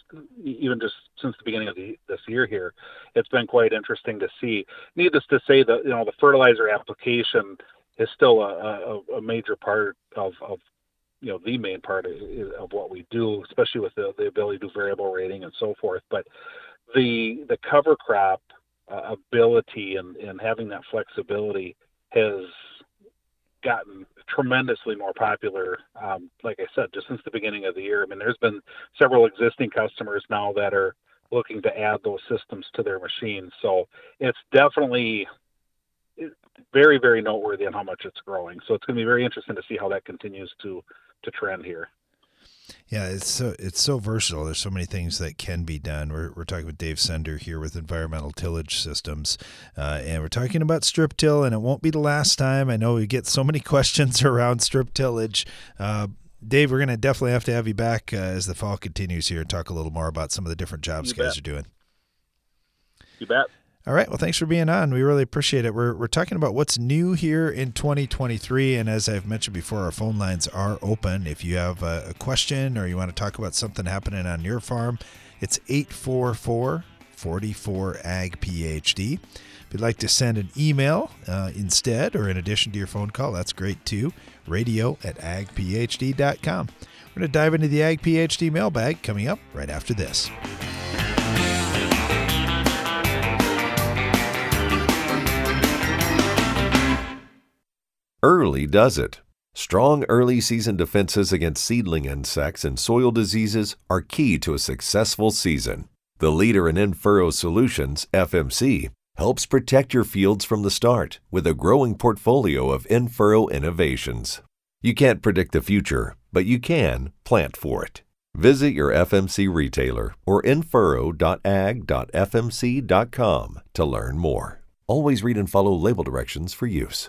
T: even just since the beginning of the, this year here, it's been quite interesting to see. Needless to say, that you know the fertilizer application is still a, a, a major part of, of you know the main part of, of what we do, especially with the, the ability to do variable rating and so forth. But the the cover crop uh, ability and, and having that flexibility has gotten tremendously more popular. Um, like I said, just since the beginning of the year. I mean, there's been several existing customers now that are looking to add those systems to their machines. So it's definitely very, very noteworthy on how much it's growing. So it's going to be very interesting to see how that continues to to trend here.
A: Yeah, it's so it's so versatile. There's so many things that can be done. We're, we're talking with Dave Sender here with Environmental Tillage Systems, uh, and we're talking about strip till. And it won't be the last time. I know we get so many questions around strip tillage. Uh, Dave, we're going to definitely have to have you back uh, as the fall continues here and talk a little more about some of the different jobs you, you guys are doing.
T: You bet.
A: All right. Well, thanks for being on. We really appreciate it. We're, we're talking about what's new here in 2023. And as I've mentioned before, our phone lines are open. If you have a, a question or you want to talk about something happening on your farm, it's 844 44 Ag PhD. If you'd like to send an email uh, instead or in addition to your phone call, that's great too. Radio at agphd.com. We're going to dive into the Ag PhD mailbag coming up right after this.
L: Early does it. Strong early season defenses against seedling insects and soil diseases are key to a successful season. The leader in in-furrow solutions, FMC, helps protect your fields from the start with a growing portfolio of in-furrow innovations. You can't predict the future, but you can plant for it. Visit your FMC retailer or infurrow.ag.fmc.com to learn more. Always read and follow label directions for use.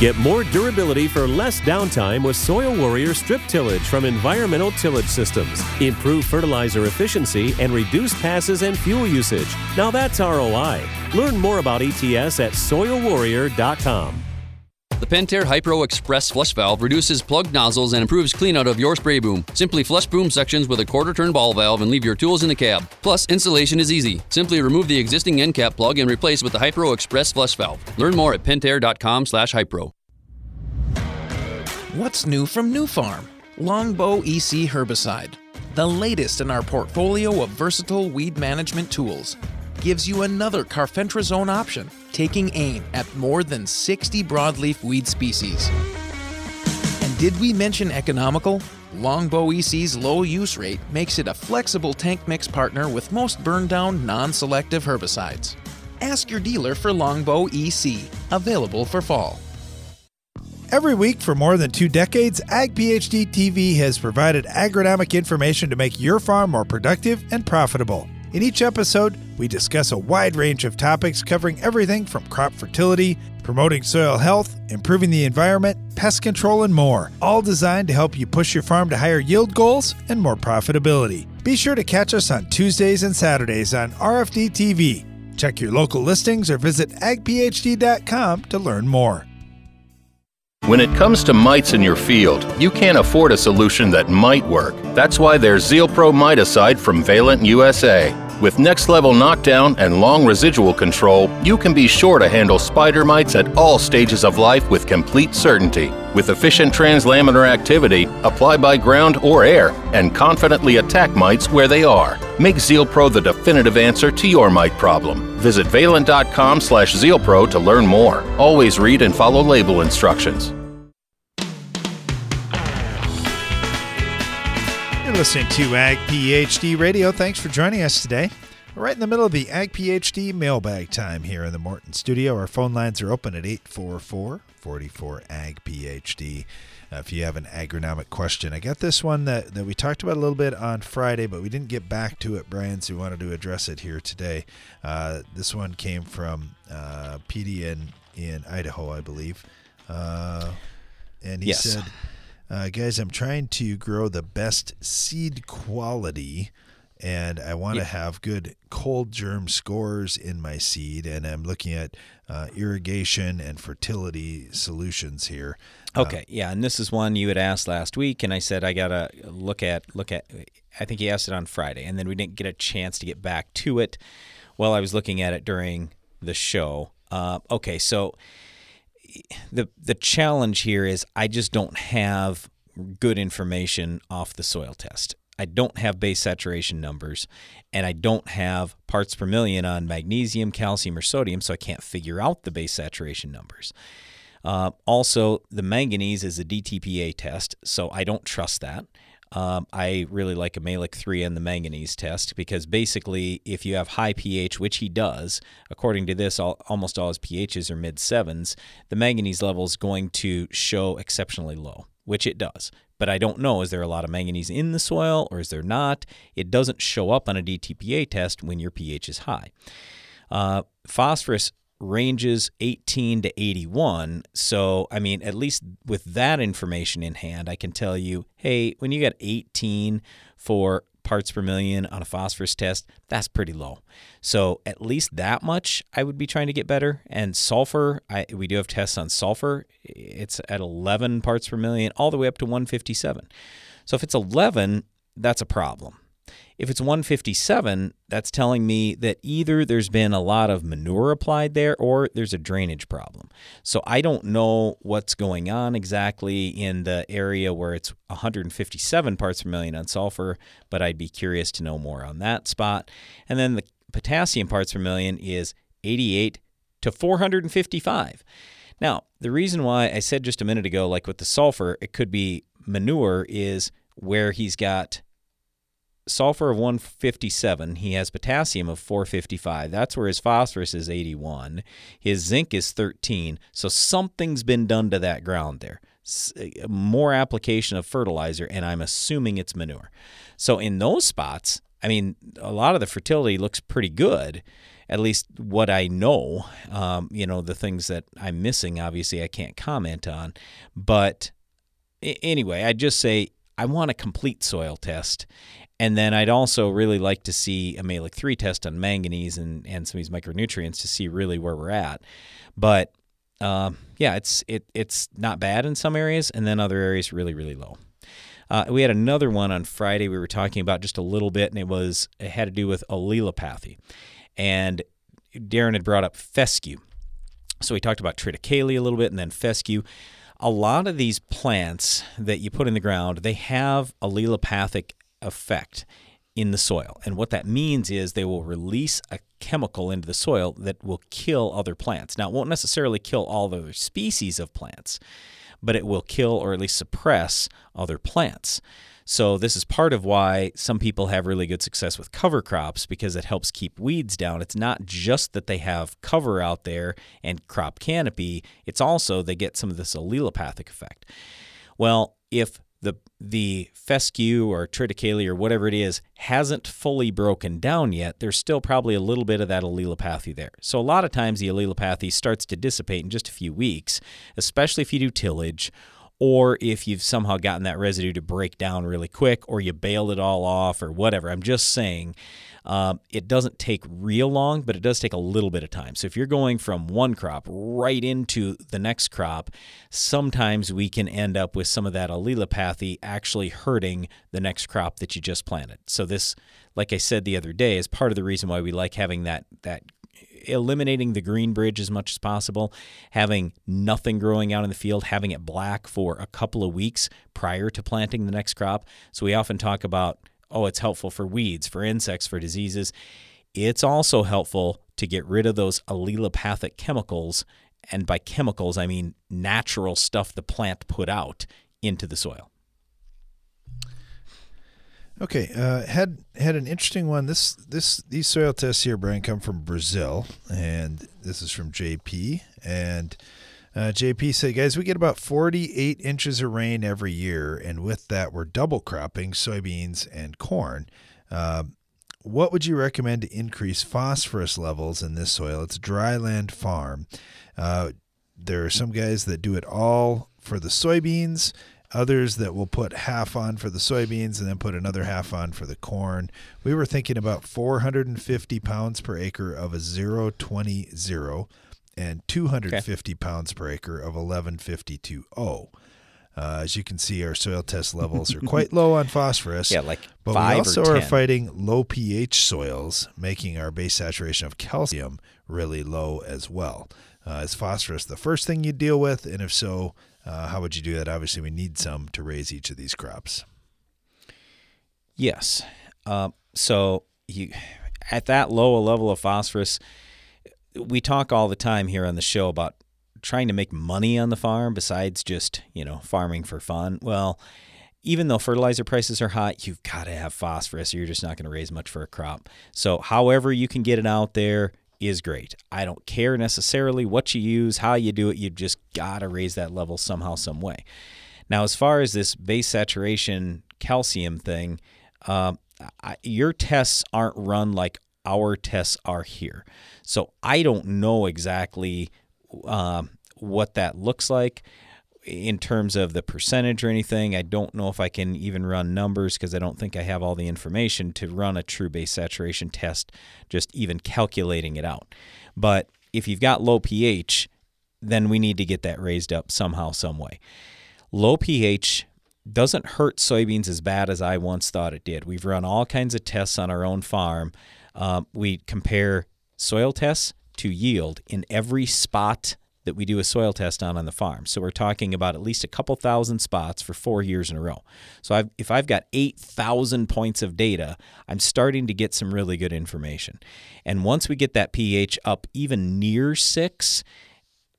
U: Get more durability for less downtime with Soil Warrior Strip Tillage from Environmental Tillage Systems. Improve fertilizer efficiency and reduce passes and fuel usage. Now that's ROI. Learn more about ETS at soilwarrior.com.
V: The Pentair Hypro Express flush valve reduces plugged nozzles and improves cleanout of your spray boom. Simply flush boom sections with a quarter turn ball valve and leave your tools in the cab. Plus, installation is easy. Simply remove the existing end cap plug and replace with the Hypro Express flush valve. Learn more at pentair.com/hypro.
W: What's new from Nufarm? Longbow EC herbicide, the latest in our portfolio of versatile weed management tools gives you another carfentrazone option, taking aim at more than 60 broadleaf weed species. And did we mention economical? Longbow EC's low use rate makes it a flexible tank mix partner with most burn down non selective herbicides. Ask your dealer for Longbow EC, available for fall.
A: Every week for more than two decades, Ag PhD TV has provided agronomic information to make your farm more productive and profitable. In each episode, we discuss a wide range of topics covering everything from crop fertility, promoting soil health, improving the environment, pest control, and more, all designed to help you push your farm to higher yield goals and more profitability. Be sure to catch us on Tuesdays and Saturdays on RFD TV. Check your local listings or visit agphd.com to learn more.
X: When it comes to mites in your field, you can't afford a solution that might work. That's why there's ZealPro Miticide from Valent USA. With next level knockdown and long residual control, you can be sure to handle spider mites at all stages of life with complete certainty. With efficient translaminar activity, apply by ground or air, and confidently attack mites where they are. Make ZealPro the definitive answer to your mite problem. Visit valent.com slash ZealPro to learn more. Always read and follow label instructions.
A: You're listening to Ag PhD Radio. Thanks for joining us today. We're right in the middle of the Ag PhD mailbag time here in the Morton studio. Our phone lines are open at 844 44 Ag PhD. Uh, if you have an agronomic question, I got this one that, that we talked about a little bit on Friday, but we didn't get back to it, Brian, so we wanted to address it here today. Uh, this one came from uh, PD in, in Idaho, I believe. Uh, and he
B: Yes.
A: said, uh, guys, I'm trying to grow the best seed quality and I want to have good cold germ scores in my seed. And I'm looking at uh, irrigation and fertility solutions here. Uh,
B: Okay, yeah, and this is one you had asked last week, and I said I gotta look at look at. I think he asked it on Friday, and then we didn't get a chance to get back to it. While I was looking at it during the show. Uh, okay, so the the challenge here is I just don't have good information off the soil test. I don't have base saturation numbers, and I don't have parts per million on magnesium, calcium, or sodium, so I can't figure out the base saturation numbers. Uh, also, the manganese is a DTPA test, so I don't trust that. Um, I really like a Mehlich 3 and the manganese test because basically, if you have high pH, which he does, according to this, all, almost all his pHs are mid sevens, the manganese level is going to show exceptionally low, which it does. But I don't know, is there a lot of manganese in the soil or is there not? It doesn't show up on a DTPA test when your pH is high. Uh, phosphorus ranges 18 to 81. So, I mean, at least with that information in hand, I can tell you hey, when you got 18 for parts per million on a phosphorus test, that's pretty low. So, at least that much I would be trying to get better. And sulfur, I, we do have tests on sulfur. It's at 11 parts per million, all the way up to 157. So, if it's 11, that's a problem. If it's 157, that's telling me that either there's been a lot of manure applied there or there's a drainage problem. So I don't know what's going on exactly in the area where it's 157 parts per million on sulfur, but I'd be curious to know more on that spot. And then the potassium parts per million is 88 to 455. Now, the reason why I said just a minute ago, like with the sulfur, it could be manure, is where he's got sulfur of 157. He has potassium of 455. That's where his phosphorus is 81. His zinc is 13. So something's been done to that ground there. More application of fertilizer, and I'm assuming it's manure. So in those spots, I mean, a lot of the fertility looks pretty good. At least what I know, um, you know, the things that I'm missing, obviously, I can't comment on. But anyway, I just say I want a complete soil test. And then I'd also really like to see a Mehlich 3 test on manganese and, and some of these micronutrients to see really where we're at. But um, yeah, it's it it's not bad in some areas, and then other areas really really low. Uh, we had another one on Friday we were talking about just a little bit, and it was it had to do with allelopathy, and Darren had brought up fescue. So we talked about triticale a little bit, and then fescue a lot of these plants that you put in the ground, they have allelopathic effect in the soil. And what that means is they will release a chemical into the soil that will kill other plants. Now, it won't necessarily kill all the other species of plants, but it will kill or at least suppress other plants. So, this is part of why some people have really good success with cover crops because it helps keep weeds down. It's not just that they have cover out there and crop canopy, it's also they get some of this allelopathic effect. Well, if the the fescue or triticale or whatever it is hasn't fully broken down yet, there's still probably a little bit of that allelopathy there. So a lot of times the allelopathy starts to dissipate in just a few weeks, especially if you do tillage or if you've somehow gotten that residue to break down really quick or you bailed it all off or whatever. I'm just saying um, it doesn't take real long, but it does take a little bit of time. So if you're going from one crop right into the next crop, sometimes we can end up with some of that allelopathy actually hurting the next crop that you just planted. So this, like I said the other day, is part of the reason why we like having that that eliminating the green bridge as much as possible, having nothing growing out in the field, having it black for a couple of weeks prior to planting the next crop. So we often talk about, oh, it's helpful for weeds, for insects, for diseases. It's also helpful to get rid of those allelopathic chemicals. And by chemicals, I mean natural stuff the plant put out into the soil.
A: Okay, uh, had had an interesting one. This this these soil tests here, Brian, come from Brazil, and this is from JP. And uh, JP said, guys, we get about 48 inches of rain every year, and with that, we're double cropping soybeans and corn. Uh, what would you recommend to increase phosphorus levels in this soil? It's a dryland farm. Uh, there are some guys that do it all for the soybeans. others that will put half on for the soybeans and then put another half on for the corn. We were thinking about 450 pounds per acre of a 020 and 250 okay. pounds per acre of 1152O. Uh, as you can see, our soil test levels are quite low on phosphorus.
B: Yeah, like
A: but
B: we
A: also are fighting low pH soils, making our base saturation of calcium really low as well. Uh, is phosphorus the first thing you deal with? And if so, uh, how would you do that? Obviously, we need some to raise each of these crops.
B: Yes. Uh, so you at that low a level of phosphorus, we talk all the time here on the show about trying to make money on the farm besides just, you know, farming for fun. Well, even though fertilizer prices are high, you've got to have phosphorus or you're just not going to raise much for a crop. So, however you can get it out there is great. I don't care necessarily what you use, how you do it, you've just got to raise that level somehow, some way. Now, as far as this base saturation calcium thing, uh, I, your tests aren't run like our tests are here. So I don't know exactly um, what that looks like in terms of the percentage or anything. I don't know if I can even run numbers because I don't think I have all the information to run a true base saturation test, just even calculating it out. But if you've got low pH, then we need to get that raised up somehow, some way. Low pH doesn't hurt soybeans as bad as I once thought it did. We've run all kinds of tests on our own farm. Um, we compare soil tests to yield in every spot that we do a soil test on on the farm. So we're talking about at least a couple thousand spots for four years in a row. So I've, if I've got 8,000 points of data, I'm starting to get some really good information. And once we get that pH up even near six,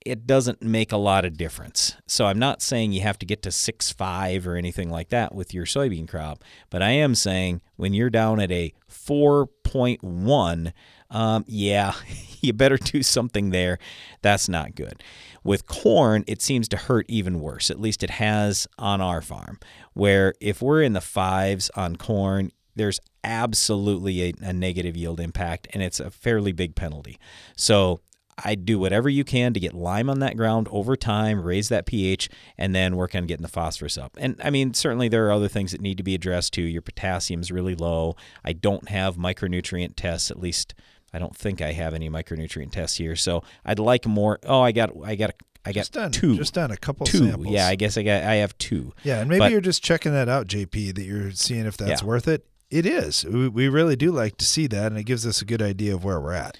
B: it doesn't make a lot of difference. So I'm not saying you have to get to 6.5 or anything like that with your soybean crop, but I am saying when you're down at a 4.1, um, yeah, you better do something there. That's not good. With corn, it seems to hurt even worse. At least it has on our farm, where if we're in the fives on corn, there's absolutely a, a, negative yield impact, and it's a fairly big penalty. So I do whatever you can to get lime on that ground over time, raise that pH, and then work on getting the phosphorus up. And I mean, certainly there are other things that need to be addressed too. Your potassium is really low. I don't have micronutrient tests, at least I don't think I have any micronutrient tests here. So I'd like more. Oh, I got, I got, I got
A: just done,
B: two.
A: Just done a couple
B: two.
A: samples.
B: Yeah, I guess I got, I have two.
A: Yeah, and maybe but, you're just checking that out, JP. That you're seeing if that's yeah. worth it. It is. We, we really do like to see that, and it gives us a good idea of where we're at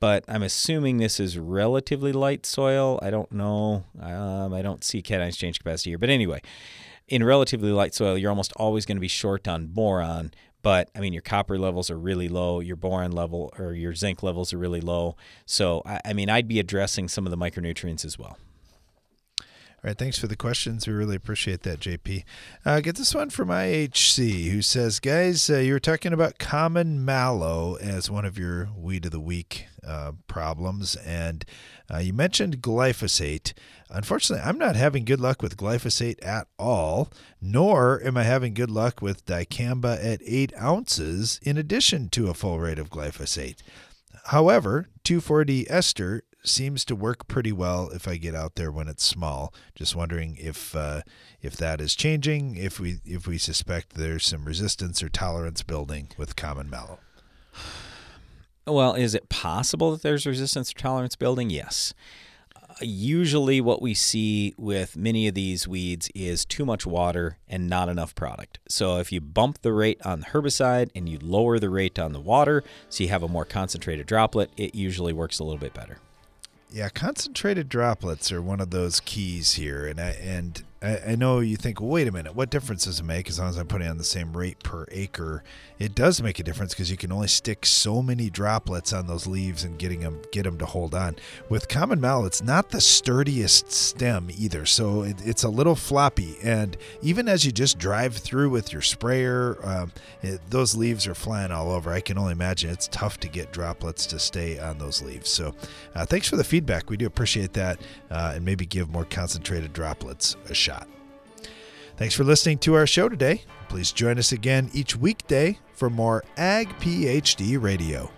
B: but I'm assuming this is relatively light soil. I don't know. Um, I don't see cation exchange capacity here. But anyway, in relatively light soil, you're almost always going to be short on boron. But I mean, your copper levels are really low. Your boron level or your zinc levels are really low. So I, I mean, I'd be addressing some of the micronutrients as well.
A: All right, thanks for the questions. We really appreciate that, JP. Uh, get this one from IHC, who says, "Guys, uh, you were talking about common mallow as one of your weed of the week uh, problems, and uh, you mentioned glyphosate. Unfortunately, I'm not having good luck with glyphosate at all, nor am I having good luck with dicamba at eight ounces in addition to a full rate of glyphosate." However, 2,4-D ester seems to work pretty well if I get out there when it's small. Just wondering if uh, if that is changing, if we if we suspect there's some resistance or tolerance building with common mallow.
B: Well, is it possible that there's resistance or tolerance building? Yes. Usually, what we see with many of these weeds is too much water and not enough product. So, if you bump the rate on the herbicide and you lower the rate on the water, so you have a more concentrated droplet, it usually works a little bit better.
A: Yeah, concentrated droplets are one of those keys here, and I and I, I, know you think, well, wait a minute, what difference does it make as long as I'm putting on the same rate per acre? It does make a difference because you can only stick so many droplets on those leaves and getting them get them to hold on. With common mallow, it's not the sturdiest stem either, so it, it's a little floppy. And even as you just drive through with your sprayer, um, it, those leaves are flying all over. I can only imagine it's tough to get droplets to stay on those leaves. So, uh, thanks for the feedback. We do appreciate that, uh, and maybe give more concentrated droplets a shot. Thanks for listening to our show today. Please join us again each weekday for more Ag PhD Radio.